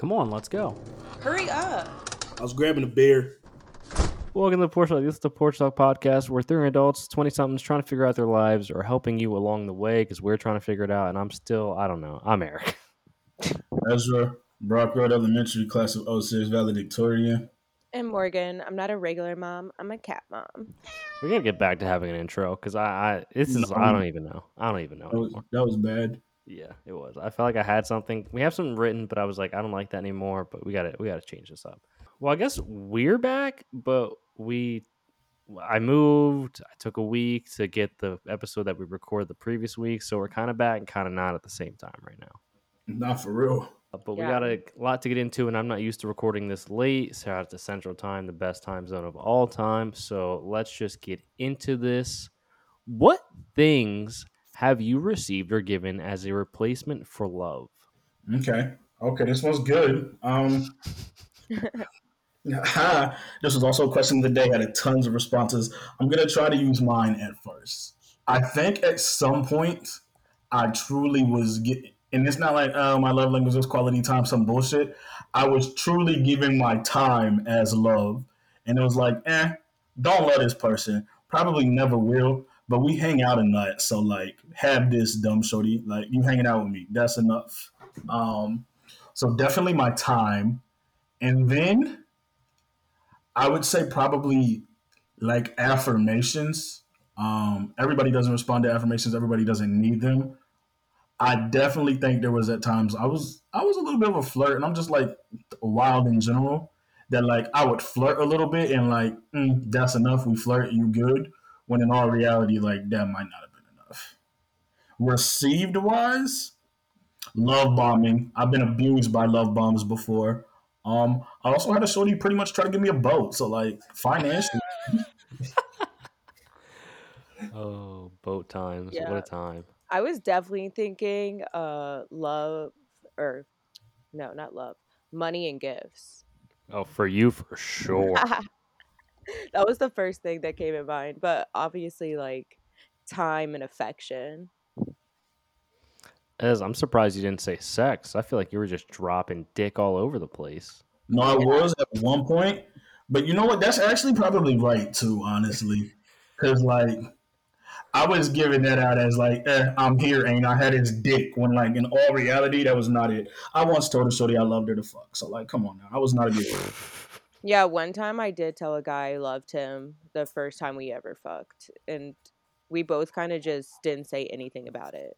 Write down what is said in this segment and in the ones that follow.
Come on, let's go. Hurry up. I was grabbing a beer. Welcome to the Porch Talk. This is the Porch Talk podcast where three adults, 20 somethings, trying to figure out their lives or helping you along the way because we're trying to figure it out. And I'm still, I don't know. I'm Eric. Ezra, Brock Road Elementary, class of 06, valedictorian. And Morgan, I'm not a regular mom. I'm a cat mom. We gotta get back to having an intro because I, I, this is, I don't even know. I don't even know That was, anymore. that was bad. Yeah, it was. I felt like I had something. We have something written, but I was like, I don't like that anymore. But we got to we got to change this up. Well, I guess we're back, but we I moved. I took a week to get the episode that we recorded the previous week, so we're kind of back and kind of not at the same time right now. Not for real. But we got a lot to get into, and I'm not used to recording this late. So out to Central Time, the best time zone of all time. So let's just get into this. What things have you received or given as a replacement for love? Okay. Okay, this one's good. Um, this was also a question of the day. I had tons of responses. I'm gonna try to use mine at first. I think at some point I truly was getting, and it's not like oh my love language was quality time, some bullshit. I was truly giving my time as love, and it was like, eh, don't love this person. Probably never will, but we hang out a nut, so like, have this dumb shorty. Like you hanging out with me, that's enough. Um, so definitely my time, and then I would say probably like affirmations. Um, everybody doesn't respond to affirmations. Everybody doesn't need them. I definitely think there was at times I was I was a little bit of a flirt, and I'm just like wild in general. That like I would flirt a little bit, and like mm, that's enough. We flirt, you good. When in all reality, like that might not have been enough. Received wise, love bombing. I've been abused by love bombs before. Um, I also had a shorty pretty much try to give me a boat. So like financially, Oh, boat times. What a time. I was definitely thinking uh love or no, not love. Money and gifts. Oh, for you for sure. that was the first thing that came in mind, but obviously like time and affection. As I'm surprised you didn't say sex. I feel like you were just dropping dick all over the place. no, I was at one point, but you know what? That's actually probably right too, honestly, because like I was giving that out as like, eh, I'm here, ain't I? had his dick when like in all reality that was not it. I once told a shorty I loved her to fuck, so like, come on now, I was not a good. Yeah, one time I did tell a guy I loved him the first time we ever fucked and we both kind of just didn't say anything about it.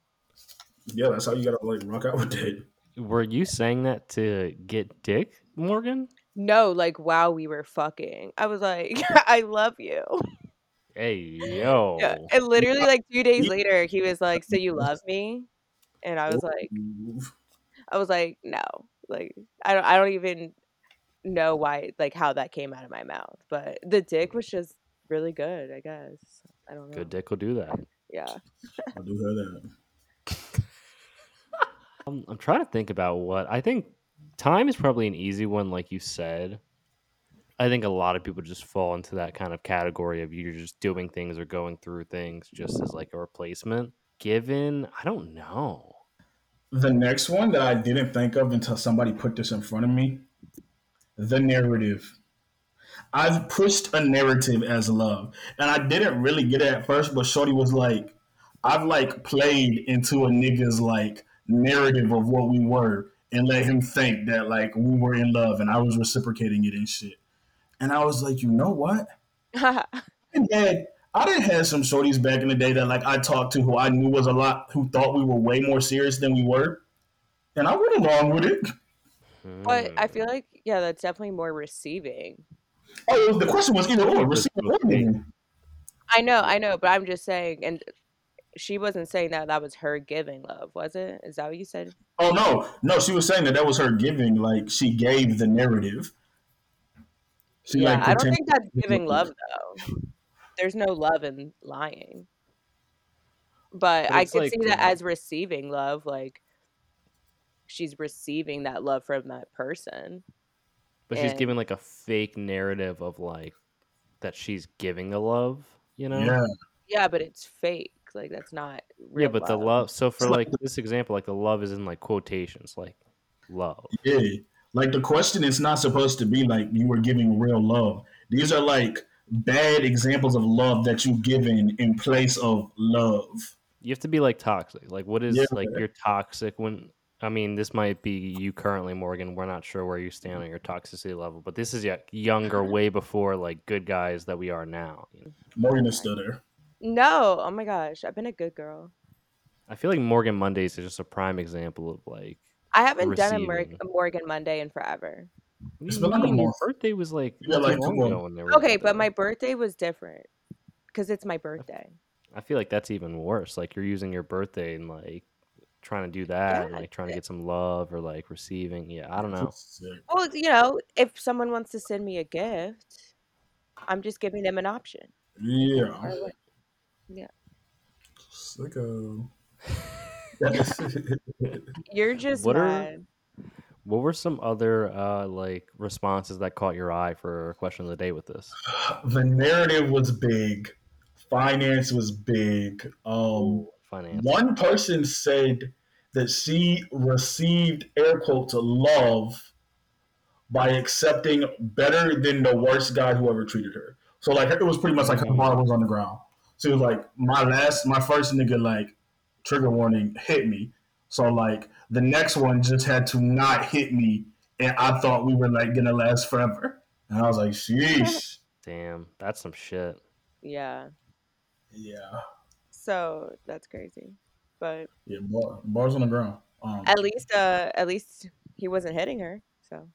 Yeah, that's how you gotta like rock out with it. Were you saying that to get dick, Morgan? No, like while we were fucking. I was like, I love you. Hey, yo. Yeah. And literally like two days later he was like, So you love me? And I was like I was like, No. Like I don't I don't even know why like how that came out of my mouth. But the dick was just really good, I guess. I don't know. Good dick will do that. Yeah. I'll do hear that. Um, I'm trying to think about what I think time is probably an easy one, like you said. I think a lot of people just fall into that kind of category of you're just doing things or going through things just as like a replacement. Given, I don't know. The next one that I didn't think of until somebody put this in front of me the narrative. I've pushed a narrative as love, and I didn't really get it at first, but Shorty was like, I've like played into a nigga's like narrative of what we were and let him think that like we were in love and I was reciprocating it and shit. And I was like, you know what? And then I done had some shorties back in the day that like I talked to who I knew was a lot who thought we were way more serious than we were. And I went along with it. But I feel mm. like yeah, that's definitely more receiving. Oh, the question was either or, receiving or giving. I know, I know, but I'm just saying and she wasn't saying that that was her giving love, was it? Is that what you said? Oh no, no, she was saying that that was her giving, like she gave the narrative. She yeah, like I don't think that's giving love though. There's no love in lying. But, But I it's could like, see that as receiving love, like she's receiving that love from that person. But she's giving like a fake narrative of like that she's giving the love, you know? Yeah, Yeah, but it's fake. Like that's not real. Yeah, real but the love. love. So for like like this example, like the love is in like quotations, like love. yeah. Like the question is not supposed to be like you were giving real love. These are like bad examples of love that you've given in place of love. You have to be like toxic. Like what is Yeah. like you're toxic when I mean this might be you currently, Morgan. We're not sure where you stand on your toxicity level, but this is yeah, younger, way before like good guys that we are now. you know? Morgan is still there. No, oh my gosh, I've been a good girl. I feel like Morgan Mondays is just a prime example of like I haven't done a, Mor- a Morgan Monday in forever. what It's do you been like a? Your month. birthday was like Yeah, like, long ago when they were Okay, but my birthday was different because it's my birthday. I feel like that's even worse. Like you're using your birthday and like trying to do that and Yeah. like trying to get some love or like receiving. Yeah, I don't know. Well, you know, if someone wants to send me a gift, I'm just giving them an option. Yeah. Or what- Sicko. You're just What are- What were some other uh like responses that caught your eye for question of the day with this? the narrative was big. Finance was big. Um, Finance. one person said that she received air quotes love by accepting better than the worst guy who ever treated her. So like it was pretty much like her mm-hmm. bottom was on the ground. So it was like my last, my first nigga like trigger warning hit me. So like the next one just had to not hit me, and I thought we were like gonna last forever. And I was like, sheesh. Damn, that's some shit. Yeah. yeah, So that's crazy. But yeah, bar, bars on the ground. Um, at least uh at least he wasn't hitting her. So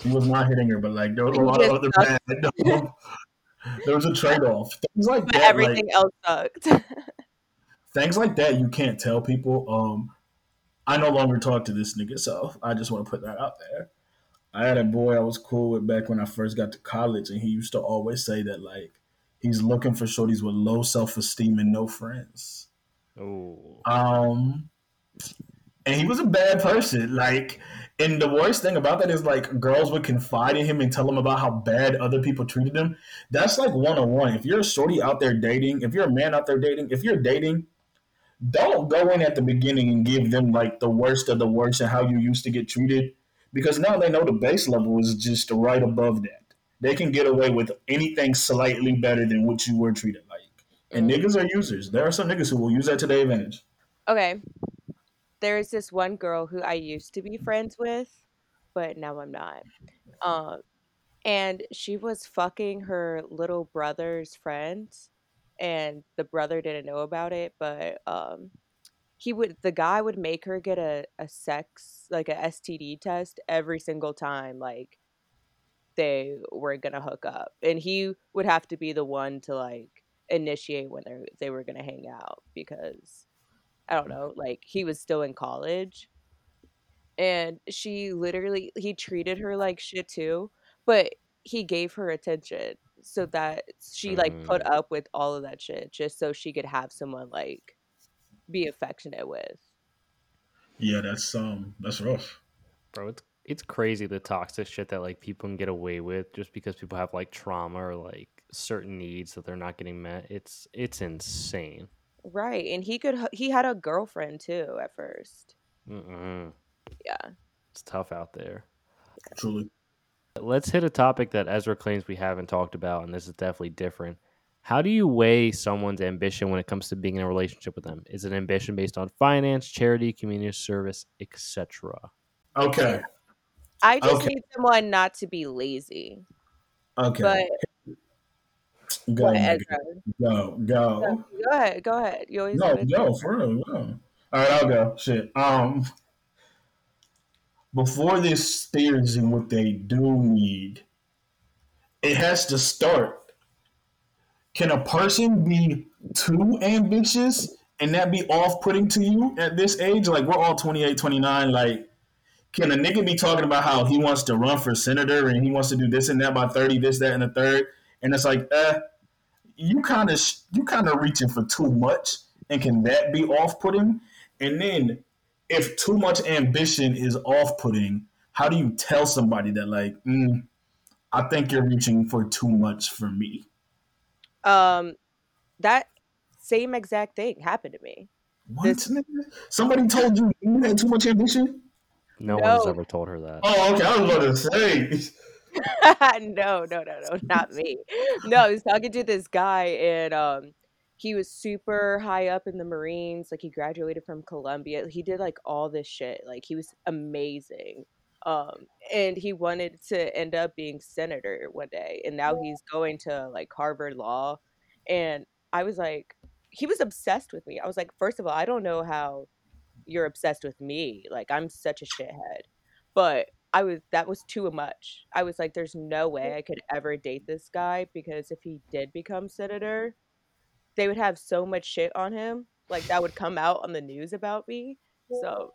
he was not hitting her, but like there was a lot of other bad. there was a trade off. Things like but that, everything like, else sucked. things like that, you can't tell people. Um, I no longer talk to this nigga, so I just want to put that out there. I had a boy I was cool with back when I first got to college, and he used to always say that like he's looking for shorties with low self esteem and no friends. Oh, Um, and he was a bad person. Like, and the worst thing about that is like girls would confide in him and tell him about how bad other people treated him. That's like one on one. If you're a shorty out there dating, if you're a man out there dating, if you're dating, don't go in at the beginning and give them like the worst of the worst and how you used to get treated, because now they know the base level is just right above that. They can get away with anything slightly better than what you were treated like. And Mm. niggas are users. There are some niggas who will use that to their advantage. Okay. There's this one girl who I used to be friends with, but now I'm not. Um, and she was fucking her little brother's friends, and the brother didn't know about it, but um, he would the guy would make her get a, a sex like a STD test every single time like they were gonna hook up, and he would have to be the one to like initiate when they they were gonna hang out because I don't know, like he was still in college. And she literally he treated her like shit too, but he gave her attention so that she like put Mm. up with all of that shit just so she could have someone like be affectionate with. Yeah, that's um that's rough. bro, it's it's crazy the toxic shit that like people can get away with just because people have like trauma or like certain needs that they're not getting met. It's it's insane. Right. And he could he had a girlfriend too at first. Mm-mm. Yeah. It's tough out there. Truly. Let's hit a topic that Ezra claims we haven't talked about, and this is definitely different. How do you weigh someone's ambition when it comes to being in a relationship with them? Is it ambition based on finance, charity, community service, etc.? Okay. I just Okay. need someone not to be lazy. Okay. But go. Ezra? go, go. Go ahead, go ahead. You always No, no, for real. All right, I'll go. Shit. Um, before this steers in what they do need, it has to start. Can a person be too ambitious and that be off-putting to you at this age? Like we're all 28, 29. Like, can a nigga be talking about how he wants to run for senator and he wants to do this and that by 30, this, that, and the third? And it's like, uh, you kind of you kind of reaching for too much, and can that be off-putting? And then, if too much ambition is off-putting, how do you tell somebody that like, mm, I think you're reaching for too much for me? Um that same exact thing happened to me. What? This- Somebody told you you had too much ambition? No, one has ever told her that. Oh, okay. I was about to say. no, no, no, no, not me. No, I was talking to this guy and um he was super high up in the Marines. Like he graduated from Columbia. He did like all this shit. Like he was amazing. Um and he wanted to end up being senator one day and now he's going to like Harvard Law and I was like he was obsessed with me. I was like first of all, I don't know how you're obsessed with me. Like I'm such a shithead. But I was that was too much. I was like, there's no way I could ever date this guy because if he did become senator, they would have so much shit on him. Like that would come out on the news about me. So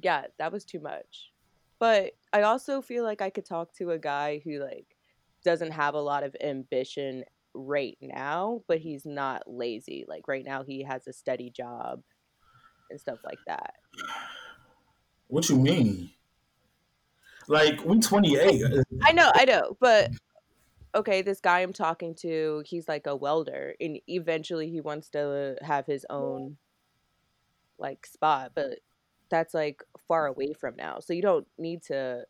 yeah, that was too much. But I also feel like I could talk to a guy who like doesn't have a lot of ambition right now, but he's not lazy. Like right now he has a steady job and stuff like that. What you mean? Like we 28. I know, I know, but okay, this guy I'm talking to, he's like a welder, and eventually he wants to have his own like spot, but that's like far away from now. So you don't need to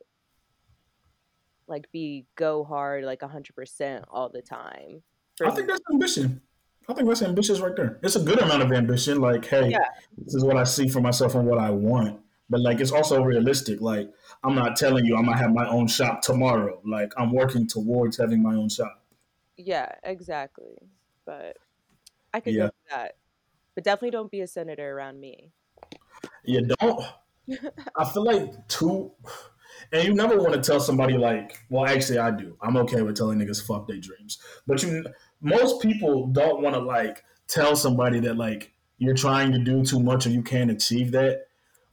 like be go hard like 100% all the time. I think that's ambition. I think that's ambitious right there. It's a good amount of ambition. Like, hey, Yeah. this is what I see for myself and what I want. But like, it's also realistic. Like, I'm not telling you I'm gonna have my own shop tomorrow. Like, I'm working towards having my own shop. Yeah, exactly. But I could Yeah. that. But definitely don't be a senator around me. You don't. I feel like too, and you never want to tell somebody like, well, actually, I do. I'm okay with telling niggas fuck their dreams, but you, most people don't want to like tell somebody that like you're trying to do too much or you can't achieve that.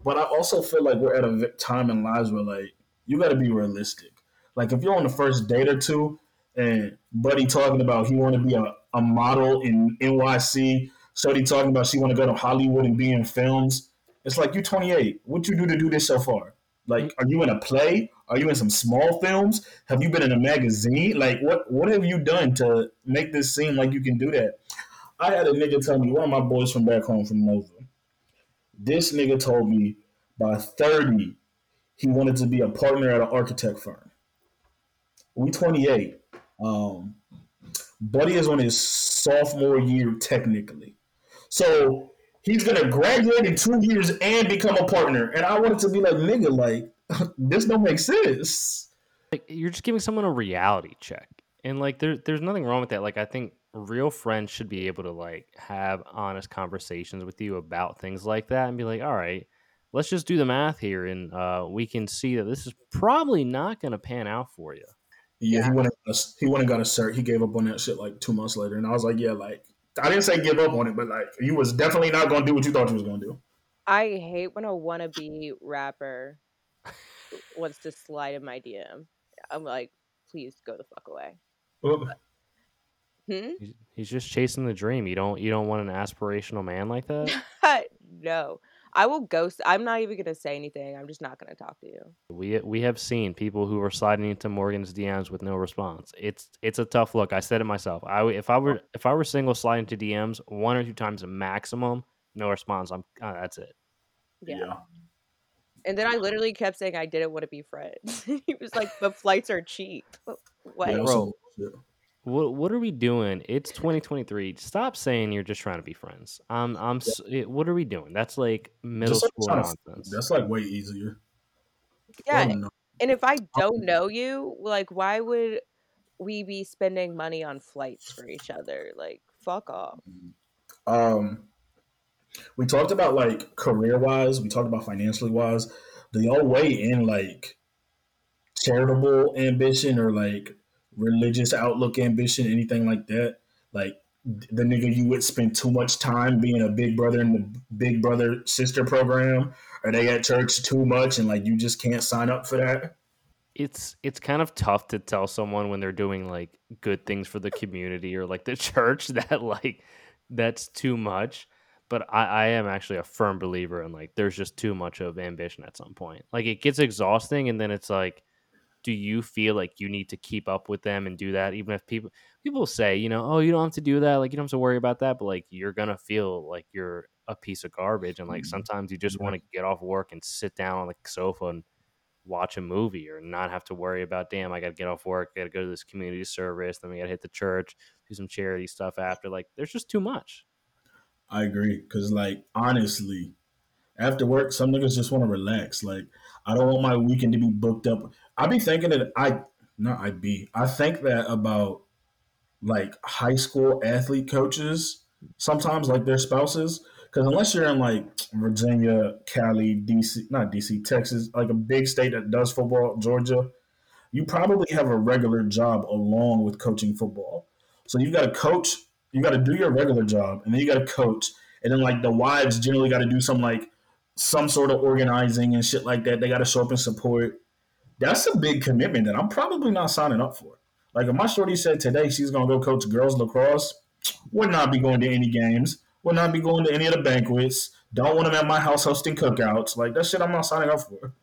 But I also feel like we're at a time in lives where like you got to be realistic. Like if you're on the first date or two, and Buddy talking about he want to be a, a model in NYC, Shorty talking about she want to go to Hollywood and be in films. It's like you're 28. What you do to do this so far? Like, are you in a play? Are you in some small films? Have you been in a magazine? Like, what what have you done to make this seem like you can do that? I had a nigga tell me, one of my boys from back home from Nova. This nigga told me by 30, he wanted to be a partner at an architect firm. We 28. Um, Buddy is on his sophomore year technically. So he's gonna graduate in two years and become a partner. And I wanted to be like, nigga, like this don't make sense. like you're just giving someone a reality check and like there, there's nothing wrong with that like i think real friends should be able to like have honest conversations with you about things like that and be like all right let's just do the math here and uh, we can see that this is probably not to pan out for you Yeah, he went and got a, he went and got a cert. He gave up on that shit like two months later, and I was like, yeah, like I didn't say give up on it, but like you was definitely not gonna do what you thought you was gonna do. I hate when a wannabe rapper wants to slide in my DM. I'm like, please go the fuck away. Hmm? he's, he's just chasing the dream you don't you don't want an aspirational man like that no, I will ghost. I'm not even gonna say anything. I'm just not gonna talk to you. we we have seen people who are sliding into morgan's dms with no response it's it's a tough look i said it myself i if i were if i were single sliding to dms one or two times maximum no response i'm uh, that's it Yeah. And then I literally kept saying I didn't want to be friends. he was like, "The flights are cheap." What? Yeah, Bro. Some bullshit. What what are we doing? It's 2023. Stop saying you're just trying to be friends. Um, I'm. s it, what are we doing? That's like middle Just school trying to- nonsense. That's like way easier. Yeah. I. And if I don't know you, like, why would we be spending money on flights for each other? Like, fuck off. Um, we talked about like career wise. We talked about financially wise. Do y'all weigh in like charitable ambition or like religious outlook ambition, anything like that? Like the nigga you would spend too much time being a big brother in the big brother sister program? or they at church too much and like you just can't sign up for that? it's it's kind of tough to tell someone when they're doing like good things for the community or like the church that like that's too much but I, I am actually a firm believer in like there's just too much of ambition at some point like it gets exhausting and then it's like do you feel like you need to keep up with them and do that even if people people say you know oh you don't have to do that like you don't have to worry about that but like you're gonna feel like you're a piece of garbage and like mm-hmm. sometimes you just Yeah. want to get off work and sit down on the sofa and watch a movie or not have to worry about damn i gotta get off work i gotta go to this community service then we gotta hit the church do some charity stuff after like there's just too much I agree. Cause like honestly, after work, some niggas just want to relax. Like I don't want my weekend to be booked up. I be thinking that I not I be. I think that about like high school athlete coaches sometimes like their spouses. Because unless you're in like Virginia, Cali, DC, not DC, Texas, like a big state that does football, Georgia, you probably have a regular job along with coaching football. So you got to coach, you got to do your regular job, and then you got to coach, and then like the wives generally got to do some like some sort of organizing and shit like that. They got to show up and support. That's a big commitment that I'm probably not signing up for. Like if my shorty said today she's gonna go coach girls lacrosse, would not be going to any games, would not be going to any of the banquets. Don't want them at my house hosting cookouts. Like that shit, I'm not signing up for.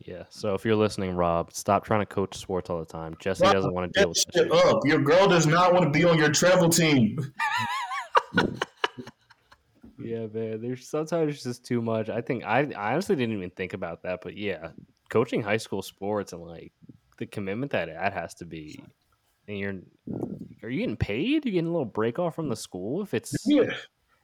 yeah so if you're listening rob stop trying to coach sports all the time jesse Rob, doesn't want to deal with shit up. Your girl does not want to be on your travel team. Yeah, man. There's sometimes just too much. I think I, I honestly didn't even think about that, but yeah, coaching high school sports and like the commitment that that has to be, and you're are you getting paid? You getting a little break off from the school if it's Yeah.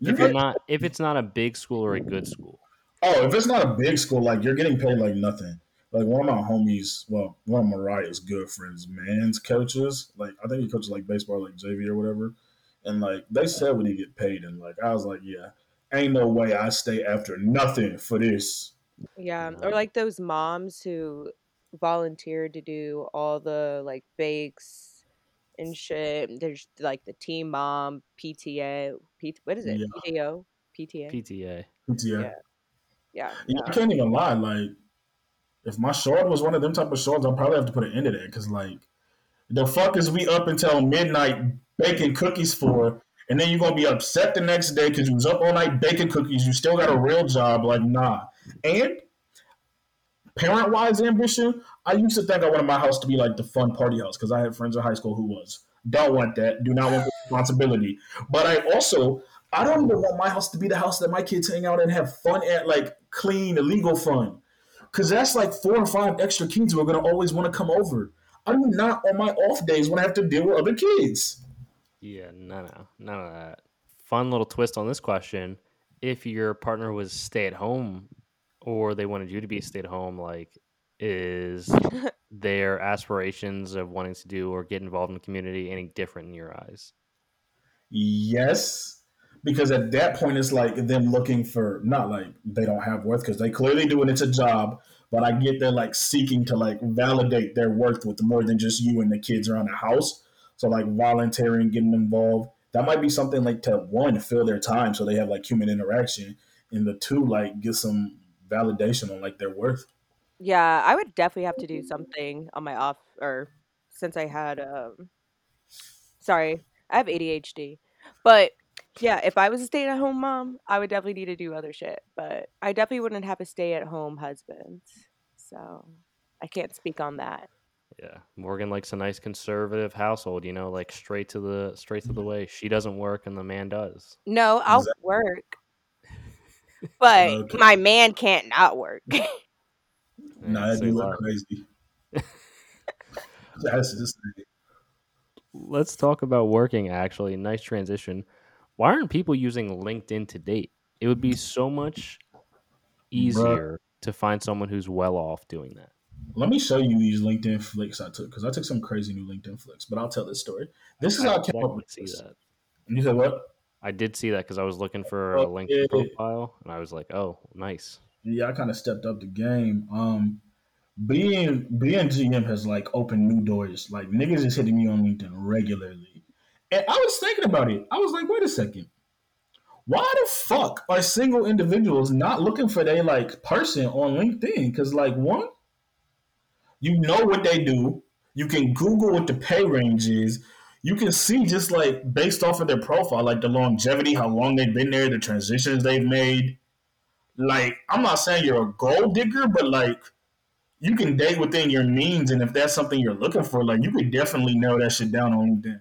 If you're not if it's not a big school or a good school. Oh, if it's not a big school, like you're getting paid like nothing. Like one of my homies, well, one of Mariah's good friends, man's coaches. Like I think he coaches like baseball, like JV or whatever. And like they said when he get paid, and like I was like, yeah, ain't no way I stay after nothing for this. Yeah, Yeah. or like those moms who volunteered to do all the like bakes and shit. There's like the team mom, PTA, P, what is it? Yeah. PTO, PTA. PTA. Yeah. Yeah. Yeah, yeah, I can't even lie. Like, if my short was one of them type of shorts, I'll probably have to put an end to that. Because, like, the fuck is we up until midnight baking cookies for? And then you're to be upset the next day because you was up all night baking cookies. You still got a real job. Like, nah. And parent wise ambition, I used to think I wanted my house to be like the fun party house because I had friends in high school who was. Don't want that. Do not want responsibility. But I also, I don't even want my house to be the house that my kids hang out and have fun at, like clean, illegal fun. Because that's like four or five extra kids who are to always want to come over. I do not, on my off days, want to have to deal with other kids. Yeah, no, no, none of that. Fun little twist on this question: If your partner was stay at home, or they wanted you to be stay at home, like, is their aspirations of wanting to do or get involved in the community any different in your eyes? Yes. Because at that point, it's like them looking for, not like they don't have worth, because they clearly do and it's a job. But I get they're like seeking to like validate their worth with more than just you and the kids around the house. So like volunteering, getting involved, that might be something like to one fill their time so they have like human interaction, and the two like get some validation on like their worth. yeah. I would definitely have to do something on my off, or since I had, um, sorry, I have ADHD, but yeah, if I was a stay-at-home mom, I would definitely need to do other shit. But I definitely wouldn't have a stay-at-home husband, so I can't speak on that. Yeah, Morgan likes a nice conservative household. You know, like straight to the straight to the mm-hmm. way. She doesn't work, and the man does. No, I'll Exactly. work, but Okay. my man can't not work. Mm. Yeah, Nah, that say do look crazy. That's just Let's talk about working. Actually, nice transition. Why aren't people using LinkedIn to date? It would be so much easier to find someone who's well off doing that. Let me show you these LinkedIn flicks I took because I took some crazy new LinkedIn flicks. But I'll tell this story. This is how I came up with see this. that. You said what? I did see that because I was looking for a LinkedIn yeah. profile, and I was like, "Oh, nice." Yeah, I kind of stepped up the game. Um, being being GM has like opened new doors. Like niggas is hitting me on LinkedIn regularly, and I was thinking about it. I was like, wait a second. Why the fuck are single individuals not looking for their like person on LinkedIn? Because like one, you know what they do. You can Google what the pay range is. You can see just like based off of their profile, like the longevity, how long they've been there, the transitions they've made. Like, I'm not saying you're a gold digger, but like you can date within your means, and if that's something you're looking for, like you could definitely nail that shit down on LinkedIn.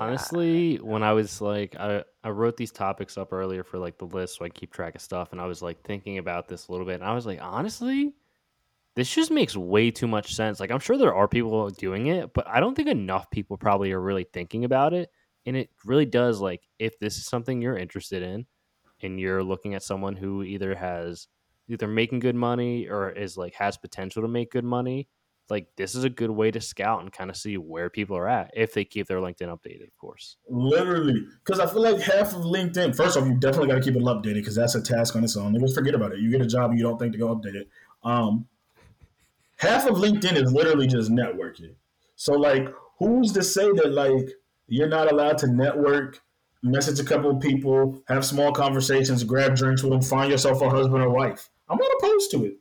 Honestly, when I was like, I I wrote these topics up earlier for like the list so I keep track of stuff, and I was like thinking about this a little bit, and I was like, honestly, this just makes way too much sense. Like I'm sure there are people doing it, but I don't think enough people probably are really thinking about it. And it really does like if this is something you're interested in and you're looking at someone who either has either making good money or is like has potential to make good money, like this is a good way to scout and kind of see where people are at if they keep their LinkedIn updated, of course. Literally, because I feel like half of LinkedIn. First off, you definitely got to keep it updated because that's a task on its own. Niggas forget about it. You get a job, and you don't think to go update it. Um, half of LinkedIn is literally just networking. So like, who's to say that like you're not allowed to network, message a couple of people, have small conversations, grab drinks with them, find yourself a husband or wife? I'm not opposed to it.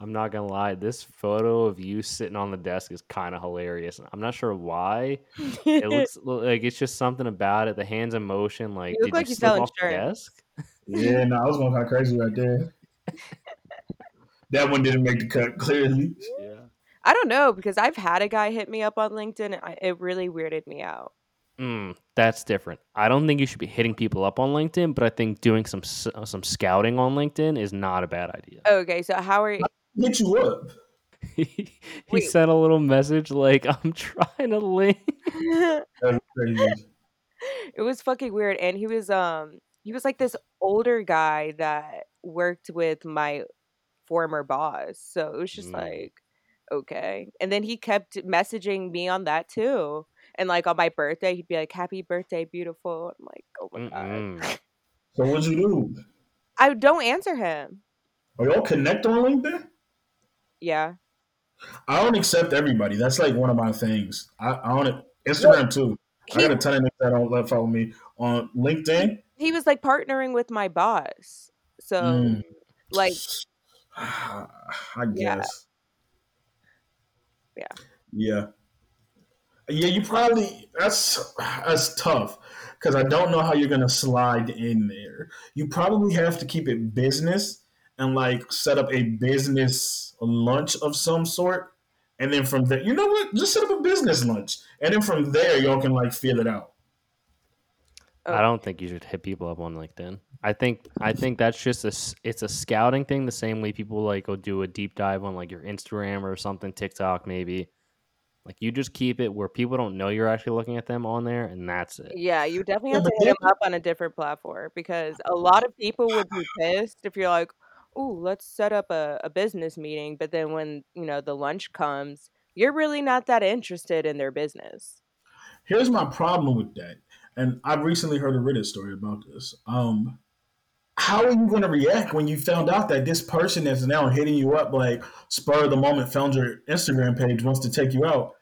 I'm not gonna lie, this photo of you sitting on the desk is kind of hilarious. I'm not sure why. It looks like it's just something about it. The hands in motion, like You look did like you you slip sell off the desk? Yeah, no, I was going kind of crazy right there. that one didn't make the cut clearly. Yeah. I don't know because I've had a guy hit me up on LinkedIn. And I, it really weirded me out. Mm, that's different. I don't think you should be hitting people up on LinkedIn, but I think doing some uh, some scouting on LinkedIn is not a bad idea. Okay, so how are you? Hit you up. he he sent a little message like, "I'm trying to link." It was fucking weird, and he was um he was like this older guy that worked with my former boss. So it was just Mm. like okay, and then he kept messaging me on that too. And like on my birthday, he'd be like, "Happy birthday, beautiful." I'm like, "Oh my god." Mm-mm. So what'd you do? I don't answer him. Are y'all connect on LinkedIn? Yeah. I don't accept everybody. That's like one of my things. I, I don't Instagram too. I got a ton of niggas that don't let follow me on LinkedIn. he was like partnering with my boss. So Mm, like I guess. Yeah. Yeah. Yeah, you probably that's that's tough because I don't know how you're gonna slide in there. You probably have to keep it business and like set up a business lunch of some sort, and then from there, you know what? Just set up a business lunch, and then from there, y'all can like feel it out. I oh. don't think you should hit people up on LinkedIn. I think I think that's just a s- it's a scouting thing. The same way people like go do a deep dive on like your Instagram or something, TikTok maybe. Like you just keep it where people don't know you're actually looking at them on there, and that's it. Yeah, you definitely have to hit them up on a different platform because a lot of people would be pissed if you're like, "Oh, let's set up a, a business meeting," but then when you know the lunch comes, you're really not that interested in their business. Here's my problem with that, and I've recently heard a Reddit story about this. Um, how are you going to react when you found out that this person that's now hitting you up, like spur of the moment, found your Instagram page, wants to take you out?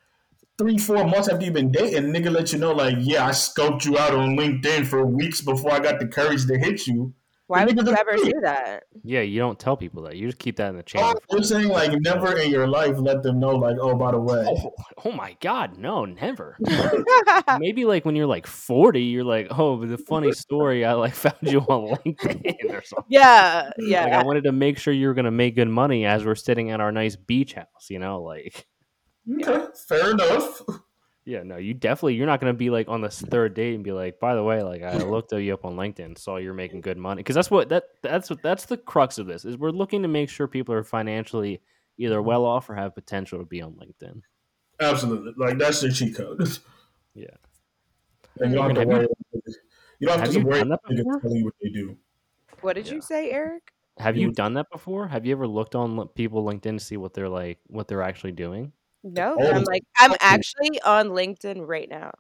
Three, four months after you've been dating, nigga let you know, like, yeah, I scoped you out on LinkedIn for weeks before I got the courage to hit you. Why would you ever do that? Yeah, you don't tell people that. You just keep that in the chain. Oh, I'm saying, like, never in your life let them know, like, oh, by the way. Oh, oh my god, no, never. Maybe like when you're like 40, you're like, oh, but the funny story, I like found you on LinkedIn or something. yeah, yeah. Like yeah. I wanted to make sure you were gonna make good money as we're sitting at our nice beach house, you know, like Okay, fair enough. Yeah, no, you definitely you're not gonna be like on this third date and be like, by the way, like I looked at you up on LinkedIn, saw you're making good money, because that's what that that's what that's the crux of this is we're looking to make sure people are financially either well off or have potential to be on LinkedIn. Absolutely. Like, that's their cheat code. Yeah. And you don't have to Have you- worry. You don't have, have to you worry done that about niggas before? telling you what they do. What did Yeah. you say, Eric? Have you done that before? Have you ever looked on people LinkedIn to see what they're like, what they're actually doing? No, I'm like, I'm actually on LinkedIn right now.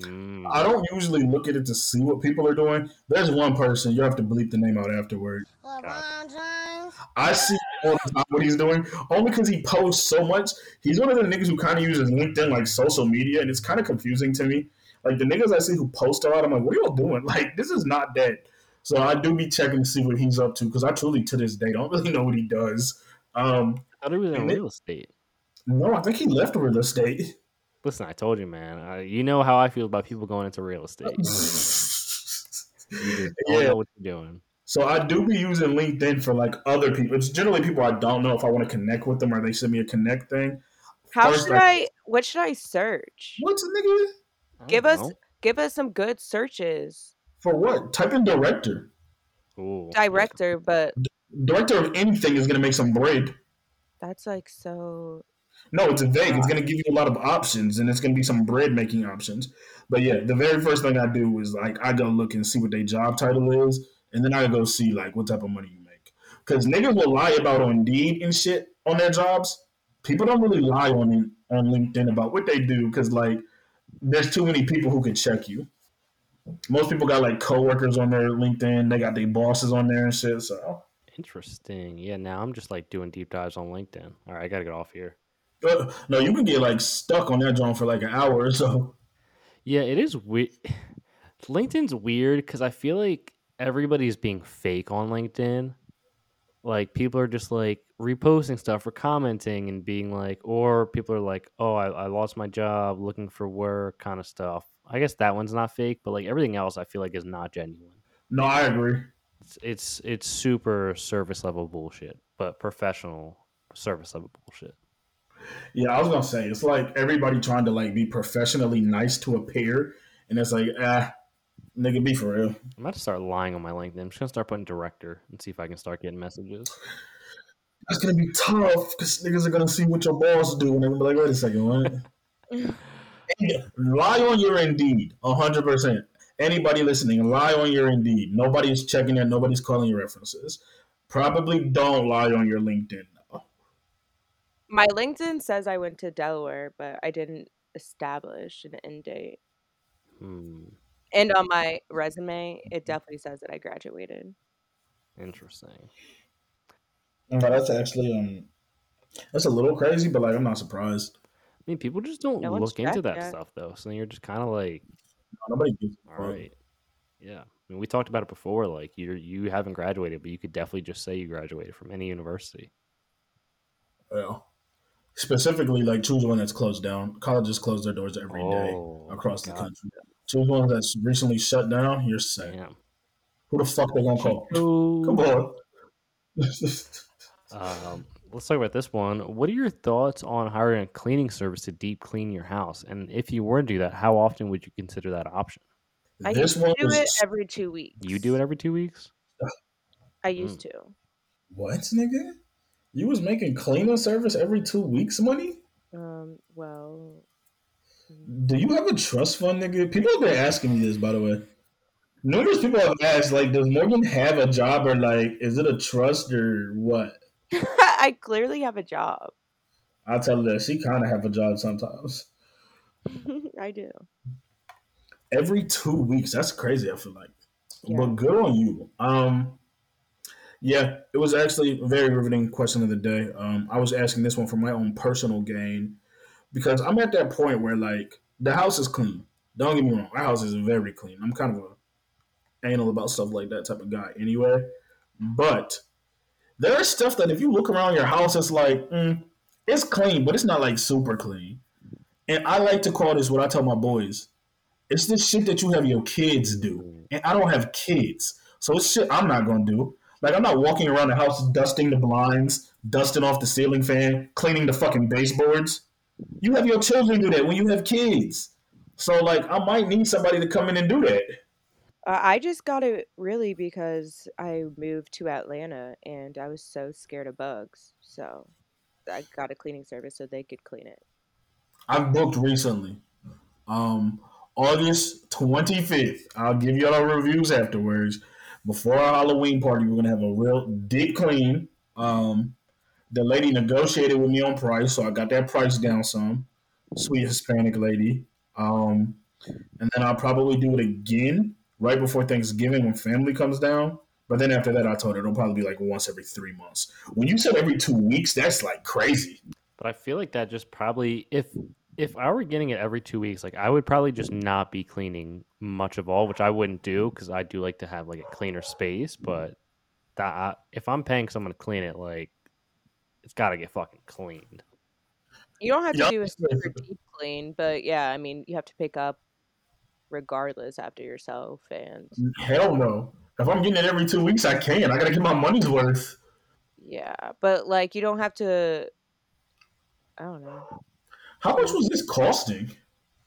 Mm. I don't usually look at it to see what people are doing. There's one person you have to bleep the name out afterward. LeBron James. I see all the time what he's doing, only because he posts so much. He's one of the niggas who kind of uses LinkedIn like social media, and it's kind of confusing to me. Like the niggas I see who post a lot, I'm like, what are y'all doing? Like this is not dead. So I do be checking to see what he's up to because I truly to this day don't really know what he does. Um, I thought he was in And they- real estate. No, I think he left real estate. Listen, I told you, man. Uh, you know how I feel about people going into real estate. You yeah, know what you're doing. So I do be using LinkedIn for like other people. It's generally people I don't know if I want to connect with them or they send me a connect thing. How First, should I- I? What should I search? What's a nigga? Give us know. give us some good searches. For what? Type in director. Ooh, Director, but Director of anything is gonna make some bread. that's like so. No, it's vague. It's gonna give you a lot of options, and it's gonna be some bread making options. But yeah, the very first thing I do is like I go look and see what their job title is, and then I go see like what type of money you make. Because niggas will lie about on Indeed and shit on their jobs. People don't really lie on on LinkedIn about what they do because like there's too many people who can check you. Most people got like coworkers on their LinkedIn. They got their bosses on there and shit. So Interesting. Yeah, now I'm just like doing deep dives on LinkedIn. All right, I gotta get off here. No, you can get like stuck on that drone for like an hour or so. Yeah, it is weird. LinkedIn's weird because I feel like everybody's being fake on LinkedIn. Like people are just like reposting stuff or commenting and being like, or people are like, "Oh, I, I lost my job, looking for work," kind of stuff. I guess that one's not fake, but like everything else, I feel like is not genuine. No, I agree. It's it's, it's super service level bullshit, but professional service level bullshit. Yeah, I was gonna say it's like everybody trying to like be professionally nice to a appear, and it's like, ah, nigga, be for real. I'm about to start lying on my LinkedIn. I'm just gonna start putting director and see if I can start getting messages. That's gonna be tough because niggas are gonna see what your boss do, and they're gonna be like, wait a second, what? Yeah, lie on your Indeed, hundred percent. Anybody listening, lie on your Indeed. Nobody's checking it. Nobody's calling your references. Probably don't lie on your LinkedIn. Though. My LinkedIn says I went to Delaware, but I didn't establish an end date. Hmm, And on my resume, it definitely says that I graduated. interesting. No, that's actually um, that's a little crazy, but like I'm not surprised. I mean, people just don't No look into that yet. stuff though. So then you're just kind of like, Nobody gives a all fuck. right, yeah. I mean, we talked about it before. Like you you haven't graduated, but you could definitely just say you graduated from any university. Well, specifically, like choose one that's closed down. Colleges close their doors every day Oh, across the country. Choose one that's recently shut down. You're set. Damn. Who the fuck they gonna call? Come on. Um, let's talk about this one. What are your thoughts on hiring a cleaning service to deep clean your house? And if you were to do that, how often would you consider that option? I this used one to do it every two weeks. You do it every two weeks? I used to. what, nigga? You was making cleaning service every two weeks money? Um, well, Do you have a trust fund, nigga? People have been asking me this, by the way. Numerous people have asked, like, does Morgan have a job or like, is it a trust or what? I clearly have a job. I'll tell her that she kind of have a job sometimes. I do. Every two weeks, that's crazy. I feel like, Yeah. but good on you. Um, yeah, it was actually a very riveting question of the day. Um, I was asking this one for my own personal gain because I'm at that point where like the house is clean. Don't get me wrong, our house is very clean. I'm kind of a anal about stuff like that type of guy anyway. But there is stuff that if you look around your house, it's like mm, it's clean, but it's not like super clean. And I like to call this what I tell my boys. It's this shit that you have your kids do, and I don't have kids, so it's shit I'm not gonna do. Like I'm not walking around the house dusting the blinds, dusting off the ceiling fan, cleaning the fucking baseboards. You have your children do that when you have kids. So like I might need somebody to come in and do that. Uh, I just got it really because I moved to Atlanta and I was so scared of bugs. So I got a cleaning service so they could clean it. I've booked recently. Um, August 25th. I'll give y'all the reviews afterwards. Before our Halloween party, we're gonna have a real deep clean. Um, the lady negotiated with me on price, so I got that price down some. Sweet Hispanic lady. Um, and then I'll probably do it again right before Thanksgiving when family comes down. But then after that, I told her it'll probably be like once every three months. When you said every two weeks, that's like crazy. But I feel like that just probably if if I were getting it every two weeks, like I would probably just not be cleaning much of all, which I wouldn't do because I do like to have like a cleaner space. Mm-hmm. But that if I'm paying someone to clean it, like it's got to get fucking cleaned. You don't have to Yup. do a super deep clean, but yeah, I mean, you have to pick up regardless after yourself. And Hell no. If I'm getting it every two weeks, I can. I gotta get my money's worth. yeah, but like, you don't have to. I don't know. How much was this costing?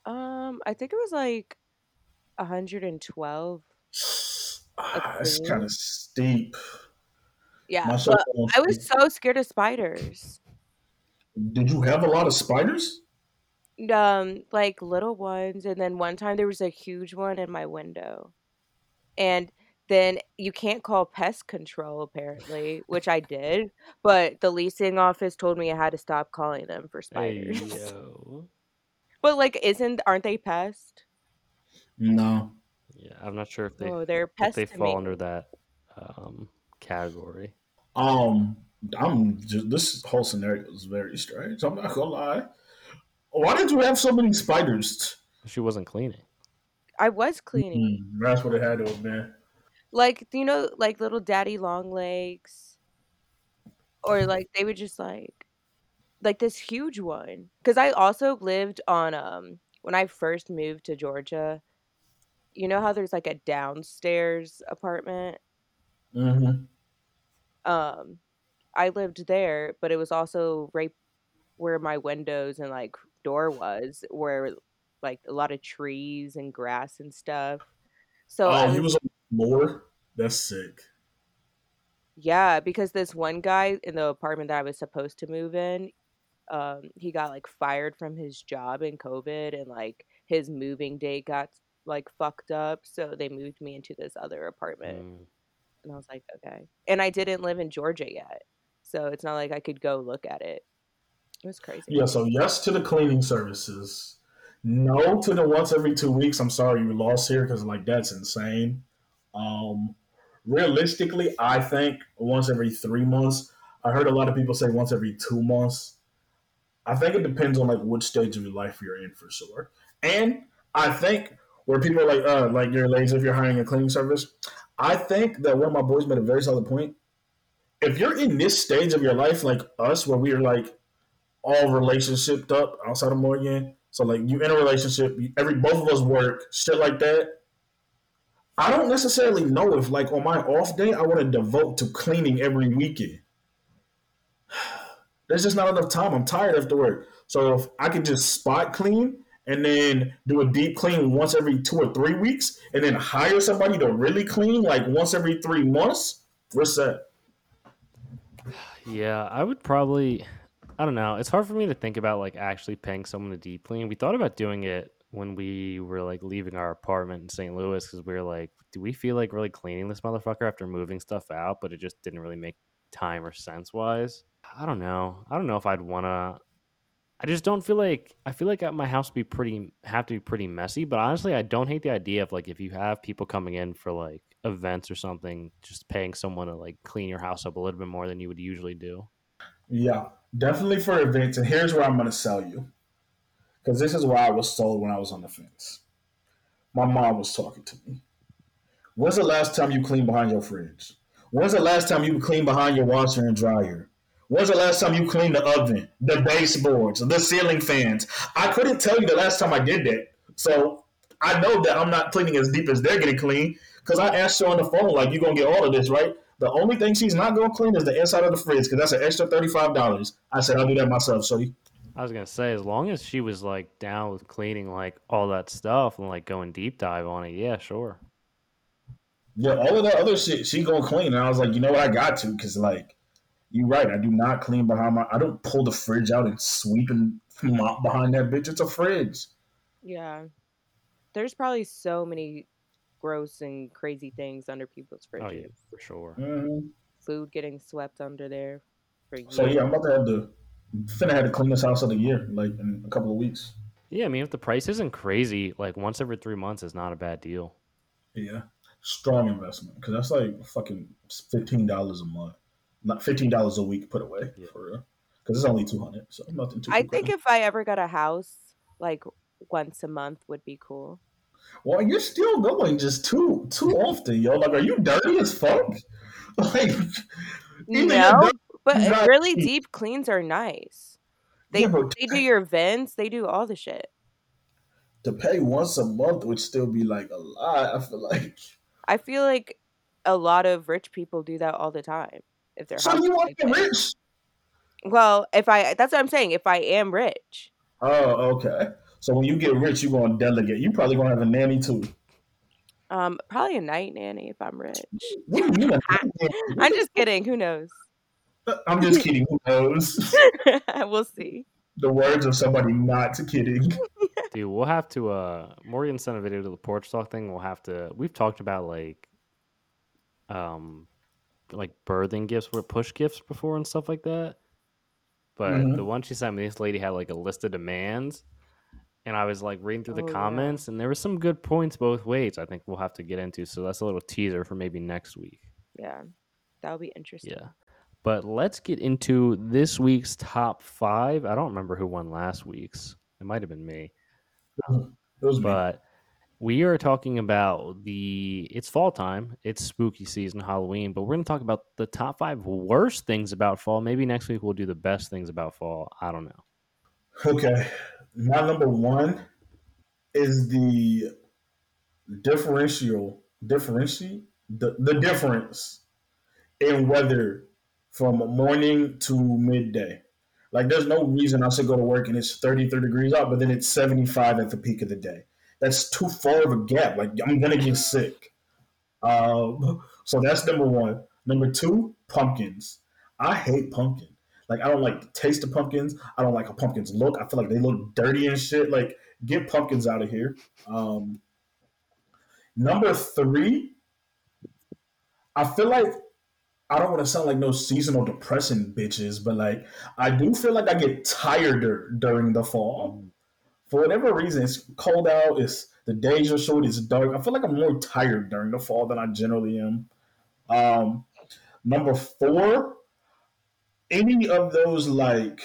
Um, I think it was like 112. Ah, it's kind of steep. Yeah, My but soul I was so scared of spiders. Did you have a lot of spiders? Um, like little ones, and then one time there was a huge one in my window, and then you can't call pest control apparently, which I did, but the leasing office told me I had to stop calling them for Hey spiders. yo. But like, isn't aren't they pest? No. Yeah, I'm not sure if they Oh, they're if pest they fall me. under that um category. Um, I'm just this whole scenario is very strange. I'm not gonna lie. Why did you have so many spiders? She wasn't cleaning. I was cleaning. Mm, that's what it had to have been. Like, you know, like little daddy long legs. Or like they would just like like this huge one. Cause I also lived on um when I first moved to Georgia, you know how there's like a downstairs apartment? Mm-hmm. Um I lived there, but it was also right where my windows and like door was, where like a lot of trees and grass and stuff. So I Oh, he was was on the floor. That's sick. Yeah, because this one guy in the apartment that I was supposed to move in, um, he got like fired from his job in COVID and like his moving date got like fucked up. So they moved me into this other apartment. Mm. And I was like, okay. And I didn't live in Georgia yet. So it's not like I could go look at it. It was crazy. Yeah. So yes to the cleaning services. No to the once every two weeks. I'm sorry you lost here because like that's insane. Um, realistically, I think once every three months. I heard a lot of people say once every two months. I think it depends on like which stage of your life you're in for sure. And I think where people are like, uh, like you're lazy if you're hiring a cleaning service. I think that one of my boys made a very solid point. If you're in this stage of your life, like us, where we are like all relationshiped up outside of Morgan, so like you in a relationship, every both of us work, shit like that. I don't necessarily know if like on my off day I want to devote to cleaning every weekend. There's just not enough time. I'm tired after work. So if I could just spot clean and then do a deep clean once every two or three weeks, and then hire somebody to really clean like once every three months, we're set. Yeah, I would probably. I don't know. It's hard for me to think about like actually paying someone to deep clean. We thought about doing it when we were like leaving our apartment in St. Louis because we were like, do we feel like really cleaning this motherfucker after moving stuff out? But it just didn't really make time or sense wise. I don't know. I don't know if I'd wanna. I just don't feel like I feel like my house would be pretty have to be pretty messy. But honestly, I don't hate the idea of like if you have people coming in for like events or something, just paying someone to like clean your house up a little bit more than you would usually do. Yeah, definitely for events. And here's where I'm going to sell you. Because this is why I was sold when I was on the fence. My mom was talking to me. When's the last time you cleaned behind your fridge? When's the last time you cleaned behind your washer and dryer? When's the last time you cleaned the oven, the baseboards, the ceiling fans? I couldn't tell you the last time I did that. So I know that I'm not cleaning as deep as they're getting clean because I asked her on the phone, like, you're going to get all of this, right? The only thing she's not going to clean is the inside of the fridge because that's an extra $35. I said, I'll do that myself, Shorty. I was gonna say, as long as she was like down with cleaning like all that stuff and like going deep dive on it, yeah, sure. Yeah, all of that other shit, she going to clean. And I was like, you know what? I got to because, like, you're right. I do not clean behind my, I don't pull the fridge out and sweep and mop behind that bitch. It's a fridge. Yeah. There's probably so many gross and crazy things under people's fridges. Oh yeah, for sure. Mhm. Food getting swept under there for years. So, yeah, I'm about to have to, finna have to clean this house of the year, like, in a couple of weeks. Yeah, I mean, if the price isn't crazy, like once every three months is not a bad deal. Yeah. Strong investment because that's like fucking $15 a month. Not $15 a week put away Yeah. for real. Because it's only 200 so nothing too I think if I ever got a house, like once a month would be cool. Well, you're still going just too too often, yo. Like, are you dirty as fuck? Like, even your No, dirt- but not really deep cleans are nice. They yeah, they do your vents, they do all the shit. to pay once a month would still be like a lot. I feel like. I feel like a lot of rich people do that all the time. If they're So you want to get rich? Well, if I that's what I'm saying. If I am rich, Oh, okay. So when you get rich, you're gonna delegate. You probably gonna have a nanny too. Um, probably a night nanny if I'm rich. What do you mean? I'm just kidding. Who knows? I'm just kidding. Who knows? we'll see. The words of somebody not kidding. Dude, we'll have to. uh Morgan sent a video to the porch talk thing. We'll have to. We've talked about like, um, like birthing gifts or push gifts before and stuff like that. But Mhm. the one she sent me, this lady had like a list of demands, and I was like reading through the Oh, yeah. comments, and there were some good points both ways. I think we'll have to get into. So that's a little teaser for maybe next week. Yeah, that would be interesting. Yeah. But let's get into this week's top five. I don't remember who won last week's. It might have been me. Was me. But we are talking about the it's fall time, it's spooky season, Halloween, but we're gonna talk about the top five worst things about fall. Maybe next week we'll do the best things about fall. I don't know. Okay. My number one is the differential differentiate the, the difference in weather from morning to midday. Like there's no reason I should go to work and it's 33 degrees out, but then it's 75 at the peak of the day. That's too far of a gap. Like I'm gonna get sick. Um, so that's number one. Number two, pumpkins. I hate pumpkin. Like I don't like the taste of pumpkins. I don't like how pumpkins look. I feel like they look dirty and shit. Like get pumpkins out of here. Um, number three, I feel like I don't want to sound like no seasonal depression bitches, but like I do feel like I get tireder during the fall. For whatever reason, it's cold out. It's the days are short. It's dark. I feel like I'm more tired during the fall than I generally am. Um, number four, any of those like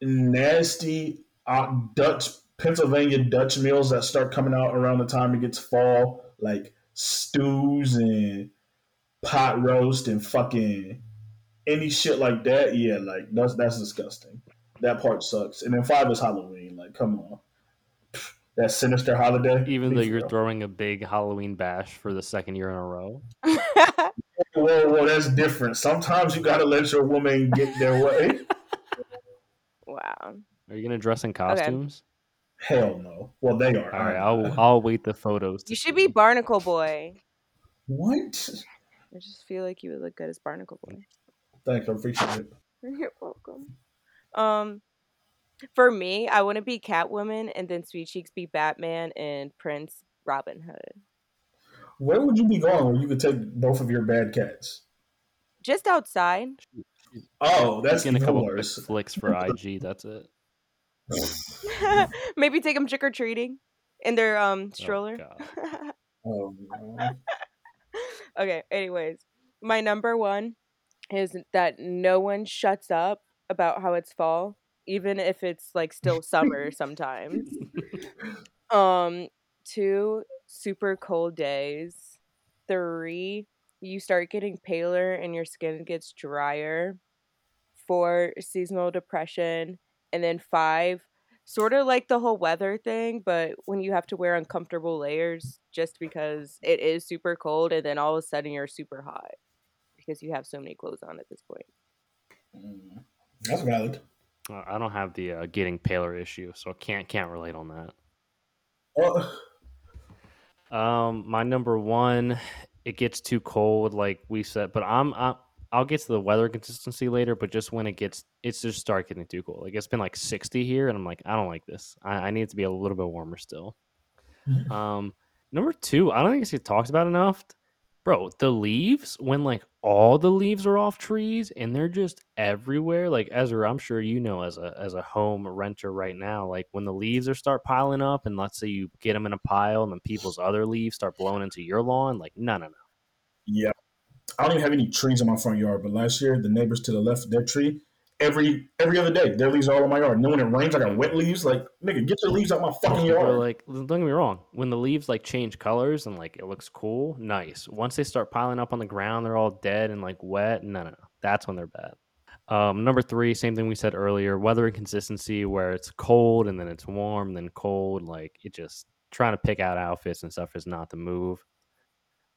nasty uh, Dutch Pennsylvania Dutch meals that start coming out around the time it gets fall, like stews and pot roast and fucking any shit like that. Yeah, like that's that's disgusting. That part sucks. And then five is Halloween. Like, come on, that sinister holiday. Even though you're real. throwing a big Halloween bash for the second year in a row. whoa, whoa, that's different. Sometimes you gotta let your woman get their way. wow. Are you gonna dress in costumes? Hell no. Well, they are. All right, I'm I'll. I'll wait the photos. You should see. be Barnacle Boy. What? I just feel like you would look good as Barnacle Boy. Thanks, I appreciate it. You're welcome. Um, for me, I want to be Catwoman, and then Sweet Cheeks be Batman, and Prince Robin Hood. Where would you be going where you could take both of your bad cats? Just outside. Oh, that's Taking a even couple quick worse. flicks for IG. That's it. Maybe take them trick or treating in their um Oh, stroller. God. Oh, no. Okay, anyways, my number one is that no one shuts up about how it's fall, even if it's like still summer sometimes. Um, two, super cold days. Three, you start getting paler and your skin gets drier. Four, seasonal depression. And then five, sort of like the whole weather thing, but when you have to wear uncomfortable layers just because it is super cold and then all of a sudden you're super hot because you have so many clothes on at this point. Mm, That's valid. Uh, I don't have the uh, getting paler issue, so I can't can't relate on that. Oh, Um, my number one, it gets too cold, like we said, but I'm, i I'll get to the weather consistency later. But just when it gets, it's just start getting too cool. Like it's been like 60 here, and I'm like, I don't like this. I, I need it to be a little bit warmer still. Um, number two, I don't think it's talked about enough, bro. The leaves when like all the leaves are off trees and they're just everywhere. Like Ezra, I'm sure you know as a as a home renter right now, like when the leaves are start piling up, and let's say you get them in a pile, and then people's other leaves start blowing into your lawn. Like no, no, no. yeah. I don't even have any trees in my front yard, but last year the neighbors to the left, their tree, every every other day, their leaves are all in my yard. And then when it rains, I got wet leaves. Like, nigga, get your leaves out my fucking yard. like, don't get me wrong. When the leaves like change colors and like it looks cool, nice. Once they start piling up on the ground, they're all dead and like wet. No, no, no. That's when they're bad. Um, number three, same thing we said earlier: weather inconsistency, where it's cold and then it's warm, then cold. Like it just trying to pick out outfits and stuff is not the move.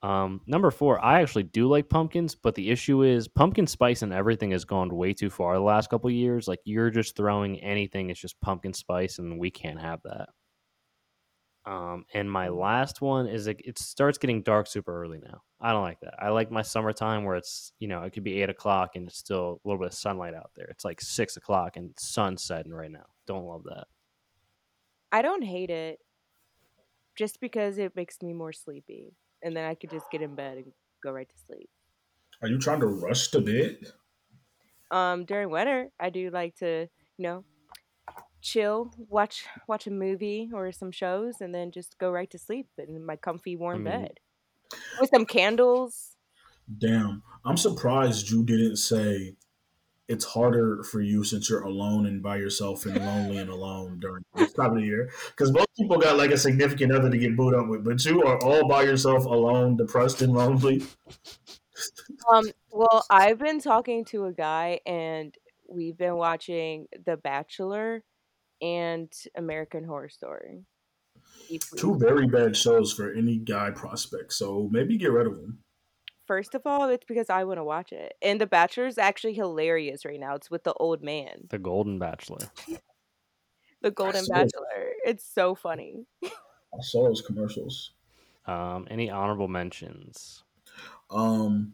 Um, number four, I actually do like pumpkins, but the issue is pumpkin spice and everything has gone way too far the last couple years. Like you're just throwing anything, it's just pumpkin spice, and we can't have that. Um, and my last one is it, it starts getting dark super early now. I don't like that. I like my summertime where it's you know it could be eight o'clock and it's still a little bit of sunlight out there. It's like six o'clock and sun's setting right now. Don't love that. I don't hate it just because it makes me more sleepy. And then I could just get in bed and go right to sleep. Are you trying to rush to bed? Um, during winter, I do like to, you know, chill, watch watch a movie or some shows, and then just go right to sleep in my comfy warm mean- bed with some candles. Damn, I'm surprised you didn't say it's harder for you since you're alone and by yourself and lonely and alone during this time of the year. Because most people got like a significant other to get booed up with, but you are all by yourself, alone, depressed, and lonely. Um, well, I've been talking to a guy, and we've been watching The Bachelor and American Horror Story. Two very bad shows for any guy prospect, so maybe get rid of them. First of all, it's because I want to watch it, and The Bachelor is actually hilarious right now. It's with the old man, The Golden Bachelor. the Golden. Bachelor. It's so funny. I saw those commercials. Um, any honorable mentions? Um,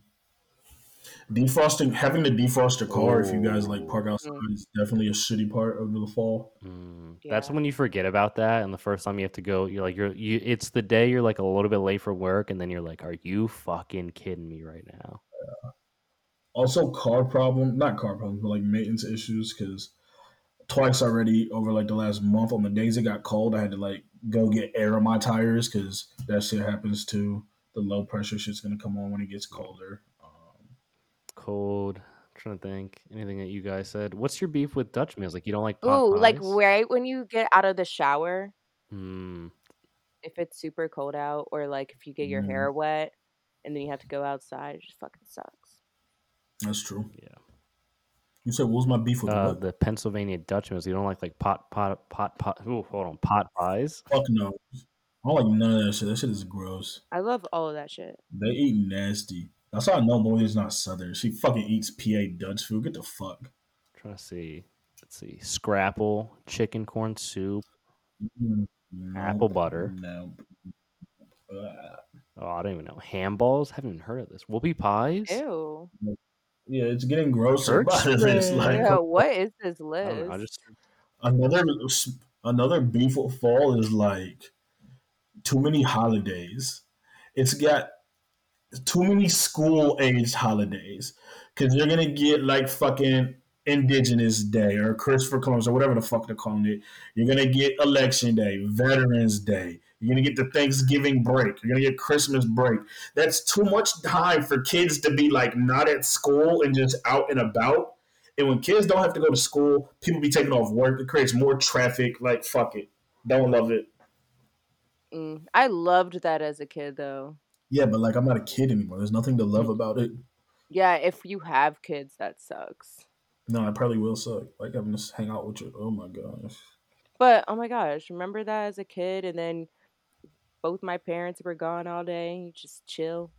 defrosting, having to defrost your car if you guys like park outside Mm. is definitely a shitty part of the fall. Mm, That's Yeah. when you forget about that, and the first time you have to go, you're like, you're you. It's the day you're like a little bit late for work, and then you're like, are you fucking kidding me right now? Also, car problem, not car problems, but like maintenance issues. Because twice already over like the last month, on the days it got cold, I had to like go get air on my tires because that shit happens too. The low pressure shit's gonna come on when it gets colder. Cold. I'm trying to think. Anything that you guys said? What's your beef with Dutch meals? Like you don't like pot Ooh, like pies? right when you get out of the shower, Mm, if it's super cold out, or like if you get your Mm. hair wet and then you have to go outside, it just fucking sucks. that's true. yeah. You said what was my beef with Uh, what? the Pennsylvania Dutch meals. You don't like like pot pot pot pot. Ooh, hold on, pot pies. Fuck no. I don't like none of that shit. That shit is gross. I love all of that shit. They eat nasty. That's how I know Moya's not Southern. She fucking eats PA Dutch food. Get the fuck. trying to see. Let's see. Scrapple, chicken corn soup. Mm, no, Apple butter. No. Uh, Oh, I don't even know. Ham balls. Haven't even heard of this. Whoopie pies. Ew. yeah, it's getting grosser. Church? by the. Like yeah, what is this I list? don't know. I just another another beef fall is like too many holidays. It's got too many school aged holidays because you're gonna get like fucking Indigenous Day or Christopher Columbus or whatever the fuck they're calling it. You're gonna get Election Day, Veterans Day. You're gonna get the Thanksgiving break. You're gonna get Christmas break. That's too much time for kids to be like not at school and just out and about. And when kids don't have to go to school, people be taking off work. It creates more traffic. Like fuck it, don't love it. Mm, I loved that as a kid, though. Yeah, but like I'm not a kid anymore. There's nothing to love mm. about it. Yeah, if you have kids, that sucks. No, I probably will suck. Like having to hang out with you. Oh my gosh. But oh my gosh, remember that as a kid, and then both my parents were gone all day. You just chill,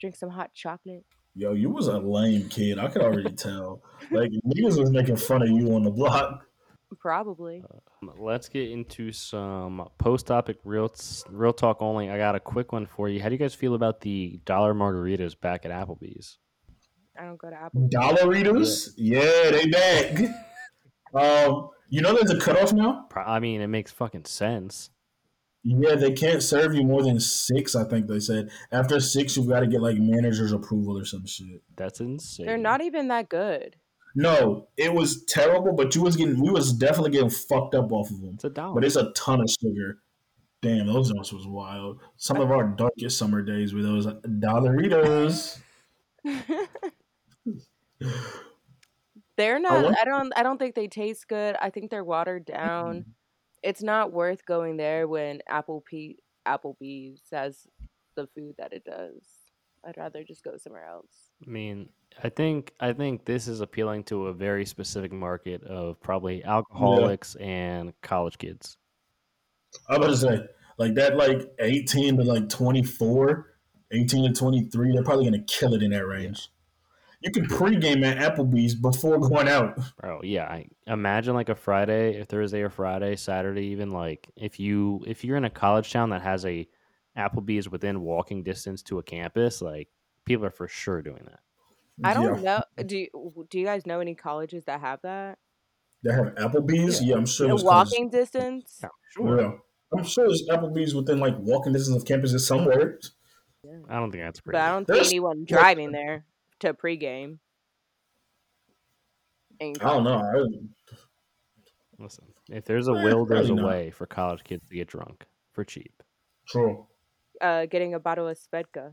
drink some hot chocolate. Yo, you was a lame kid. I could already tell. Like niggas was making fun of you on the block. Probably. Um, Let's get into some post-topic real real talk only. I got a quick one for you. How do you guys feel about the dollar margaritas back at Applebee's? I don't go to Apple. Dollaritos? Yeah, they back. um, you know there's a cutoff now? I mean, it makes fucking sense. Yeah, they can't serve you more than six, I think they said. After six, you've got to get like manager's approval or some shit. That's insane. They're not even that good. No, it was terrible, but you was getting we was definitely getting fucked up off of them. It's a dollar. But it's a ton of sugar. Damn, those ones was wild. Some of our darkest summer days were those Dollaritos. they're not. Oh, want- I don't. I don't think they taste good. I think they're watered down. It's not worth going there when Apple P- Applebee's has the food that it does. I'd rather just go somewhere else. I mean, I think I think this is appealing to a very specific market of probably alcoholics and college kids. I was gonna say, like that, like 18 to like 24, 18 to 23, they're probably going to kill it in that range. you can pregame at Applebee's before going out. Bro, yeah. I imagine like a Friday, or Thursday or Friday, Saturday even. Like if you if you're in a college town that has a Applebee's within walking distance to a campus, like people are for sure doing that. I don't Yeah. know. Do you, do you guys know any colleges that have that? They have Applebee's. Yeah, I'm sure. A there's walking distance? Yeah, sure. Yeah. I'm sure there's Applebee's within like walking distance of campuses somewhere. I don't think that's But. I don't see There's- anyone driving there to pregame. I don't know. I, Listen, if there's a Eh, will, there's a probably way for college kids to get drunk for cheap. true. Uh, getting a bottle of Svedka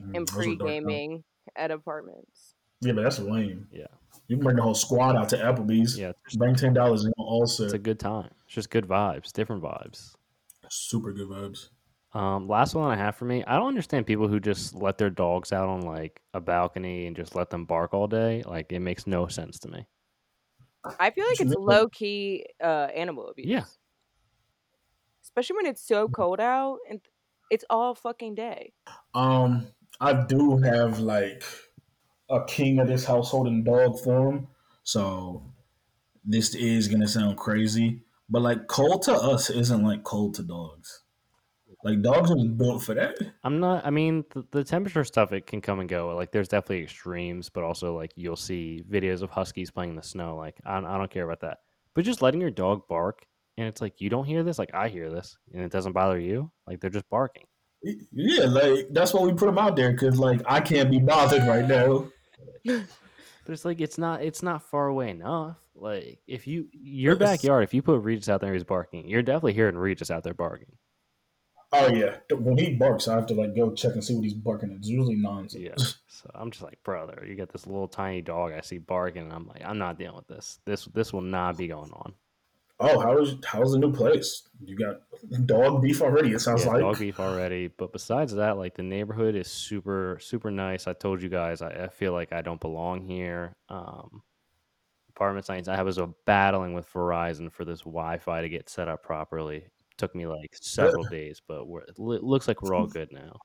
Mm, and those are dark now. pre-gaming at apartments. Yeah, but that's lame. Yeah. You can bring the whole squad out to Applebee's. Yeah, Bring ten dollars and all it's a good time. It's just good vibes, different vibes. Super good vibes. Um, last one I have for me, I don't understand people who just let their dogs out on like a balcony and just let them bark all day. Like it makes no sense to me. I feel like it's low key uh, animal abuse. Yeah. Especially when it's so cold out and it's all fucking day. Um, I do have like a king of this household in dog form, so this is gonna sound crazy, but like cold to us isn't like cold to dogs. Like dogs are built for that. I'm not. I mean, the, the temperature stuff it can come and go. Like there's definitely extremes, but also like you'll see videos of huskies playing in the snow. Like I, I don't care about that. But just letting your dog bark and it's like you don't hear this. Like I hear this and it doesn't bother you. Like they're just barking. Yeah, like that's why we put them out there because like I can't be bothered right now. But it's like it's not. It's not far away enough. Like if you your backyard, if you put Regis out there, he's barking. You're definitely hearing Regis out there barking. Oh yeah, when he barks, I have to like go check and see what he's barking. It's usually nonsense. Yeah. So I'm just like, brother, you got this little tiny dog I see barking, and I'm like, I'm not dealing with this. This this will not be going on. Oh, how's how's the new place? You got dog beef already? It sounds yeah, like. dog beef already. But besides that, like the neighborhood is super super nice. I told you guys, I, I feel like I don't belong here. Um, apartment signs. I was uh, battling with Verizon for this Wi-Fi to get set up properly. Took me like several days, but we're, it looks like we're all good now.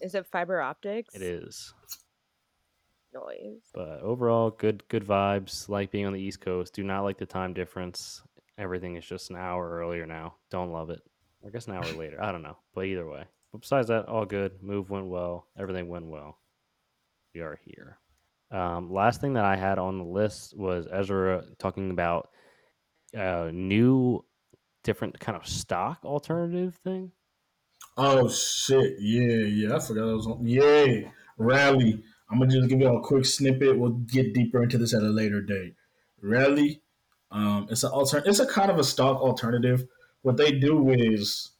Is it fiber optics? It is. Noise. But overall, good good vibes. Like being on the East Coast. Do not like the time difference. Everything is just an hour earlier now. Don't love it. I guess an hour later. I don't know. But either way. But besides that, all good. Move went well. Everything went well. We are here. Um, last thing that I had on the list was Ezra talking about uh, new, different kind of stock alternative thing. Oh shit! Yeah, yeah. I forgot I was on. Yeah, rally. I'm gonna just give you a quick snippet. We'll get deeper into this at a later date. Rally. Um, it's an alter. It's a kind of a stock alternative. What they do is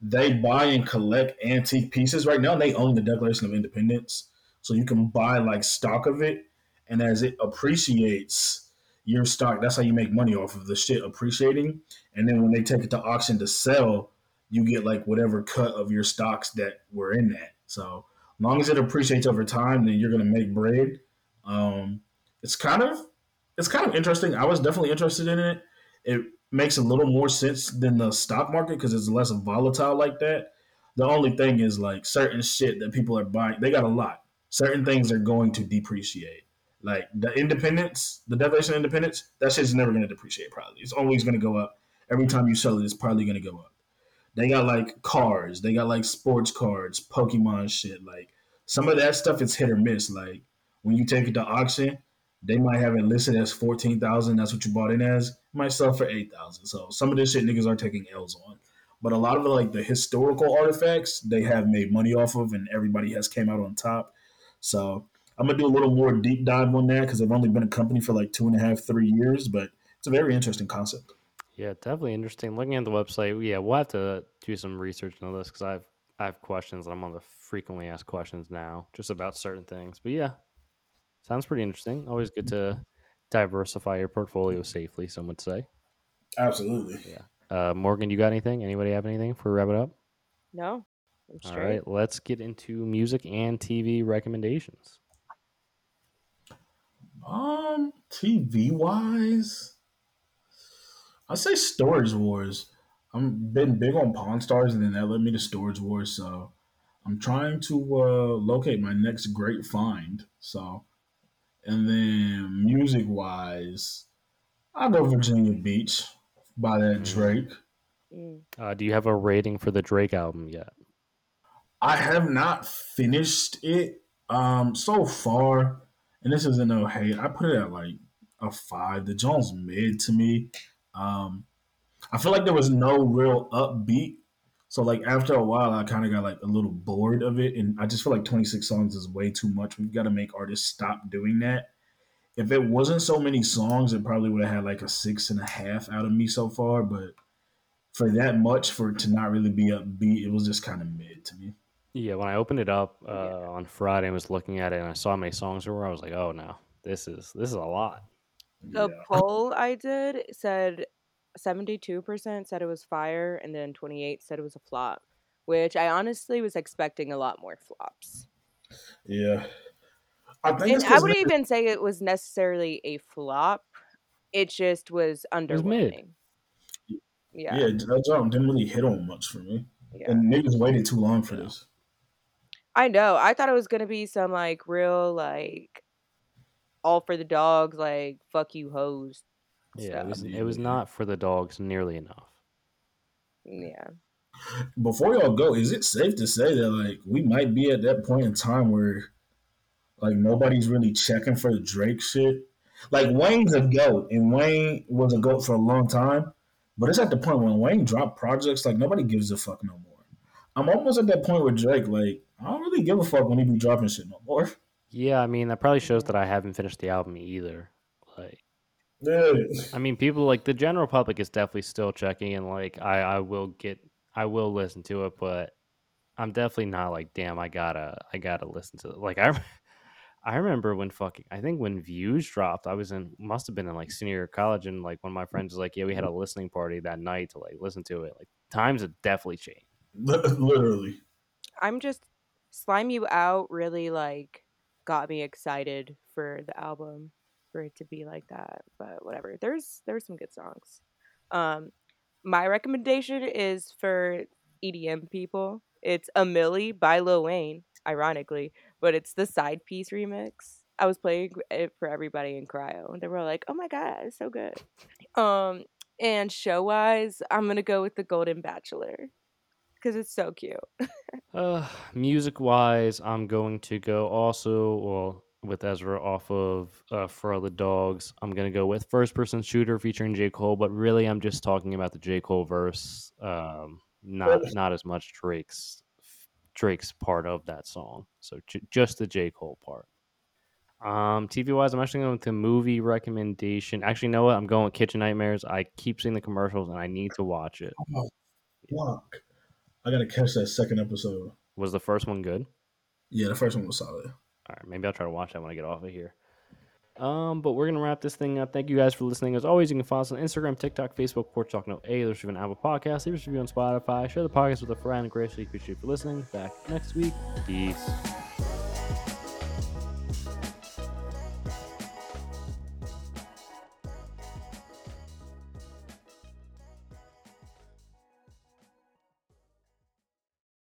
they buy and collect antique pieces. Right now, they own the Declaration of Independence, so you can buy like stock of it, and as it appreciates, your stock. That's how you make money off of the shit appreciating. And then when they take it to auction to sell, you get like whatever cut of your stocks that were in that. So long as it appreciates over time, then you're gonna make bread. Um, it's kind of it's kind of interesting. I was definitely interested in it. It makes a little more sense than the stock market because it's less volatile like that. The only thing is like certain shit that people are buying, they got a lot. Certain things are going to depreciate. Like the independence, the Declaration of Independence, that shit's never going to depreciate. Probably, it's always going to go up. Every time you sell it, it's probably going to go up. They got like cars, they got like sports cards, Pokemon shit. Like some of that stuff is hit or miss. Like when you take it to auction, they might have it listed as fourteen thousand. That's what you bought in as. It might sell for eight thousand. So some of this shit niggas are taking L's on. But a lot of the like the historical artifacts they have made money off of, and everybody has came out on top. So I'm gonna do a little more deep dive on that because I've only been a company for like two and a half, three years, but it's a very interesting concept. Yeah, definitely interesting. Looking at the website, yeah, we'll have to do some research on this because I've I have questions. I'm on the frequently asked questions now, just about certain things. But yeah, sounds pretty interesting. Always good to diversify your portfolio safely. Some would say. Absolutely. Uh, Morgan, you got anything? Anybody have anything for we wrap it up? No. I'm All let's get into music and TV recommendations. Um, TV wise, I say Storage Wars. I'm been big on Pawn Stars, and then that led me to Storage Wars. So, I'm trying to uh, locate my next great find. So, and then music wise, I'll go Virginia Beach by that Mm. Drake. Mm. Uh, do you have a rating for the Drake album yet? I have not finished it um so far, and this isn't no hate. I put it at like a five. The Jones mid to me. Um, I feel like there was no real upbeat. So like after a while, I kind of got like a little bored of it, and I just feel like 26 songs is way too much. We've got to make artists stop doing that. If it wasn't so many songs, it probably would have had like a six and a half out of me so far. But for that much, for it to not really be upbeat, it was just kind of mid to me. Yeah, when I opened it up uh, Yeah. on Friday and was looking at it and I saw how many songs there were, I was like, "Oh no, this is this is a lot." The Yeah. poll I did said 72% said it was fire, and then 28 said it was a flop, which I honestly was expecting a lot more flops. Yeah. I think And it's I 'cause wouldn't even say it was necessarily a flop. It just was was underwhelming. Yeah. yeah, that jump didn't really hit on much for me. yeah. And niggas waited too long for this. I know. I thought it was gonna be some like real like all for the dogs, like fuck you hoes. Yeah, it was it was not for the dogs nearly enough. Yeah. Before y'all go, is it safe to say that like we might be at that point in time where like nobody's really checking for the Drake shit? Like Wayne's a goat, and Wayne was a goat for a long time, but it's at the point when Wayne dropped projects, like nobody gives a fuck no more. I'm almost at that point with Drake, like I don't really give a fuck when he be dropping shit no more. Yeah, I mean that probably shows that I haven't finished the album either. Like, Yeah. I mean, people like the general public is definitely still checking, and like I I will get I will listen to it, but I'm definitely not like, damn, I gotta I gotta listen to it. Like I. I remember when fucking I think when Views dropped, I was in must have been in like senior year of college, and like one of my friends was like, "Yeah, we had a listening party that night to like listen to it." Like times have definitely changed. Literally. I'm just slime you out really like got me excited for the album for it to be like that. But whatever. There's there's some good songs. Um my recommendation is for EDM people. It's A Milli by Lil Wayne, ironically, but it's the side piece remix. I was playing it for everybody in cryo and they were like, "Oh my god, it's so good." Um and show wise, I'm to go with The Golden Bachelor cuz it's so cute. Uh, music wise, I'm going to go also well with Ezra off of uh, For the Dogs. I'm gonna go with First Person Shooter featuring J Cole, but really I'm just talking about the J Cole verse, um, not not as much Drake's Drake's part of that song. So j- just the J Cole part. Um, TV wise, I'm actually going with the movie recommendation. Actually, you know what? I'm going with Kitchen Nightmares. I keep seeing the commercials and I need to watch it. Oh, fuck. I gotta catch that second episode. Was the first one good? Yeah, the first one was solid. All right, maybe I'll try to watch that when I get off of here. Um, but we're gonna wrap this thing up. Thank you guys for listening. As always, you can follow us on Instagram, TikTok, Facebook, Porch Talk No A. There's even Apple Podcast, Leave us a review on Spotify. Share the podcast with a friend. Greatly appreciate you for listening. Back next week. Peace.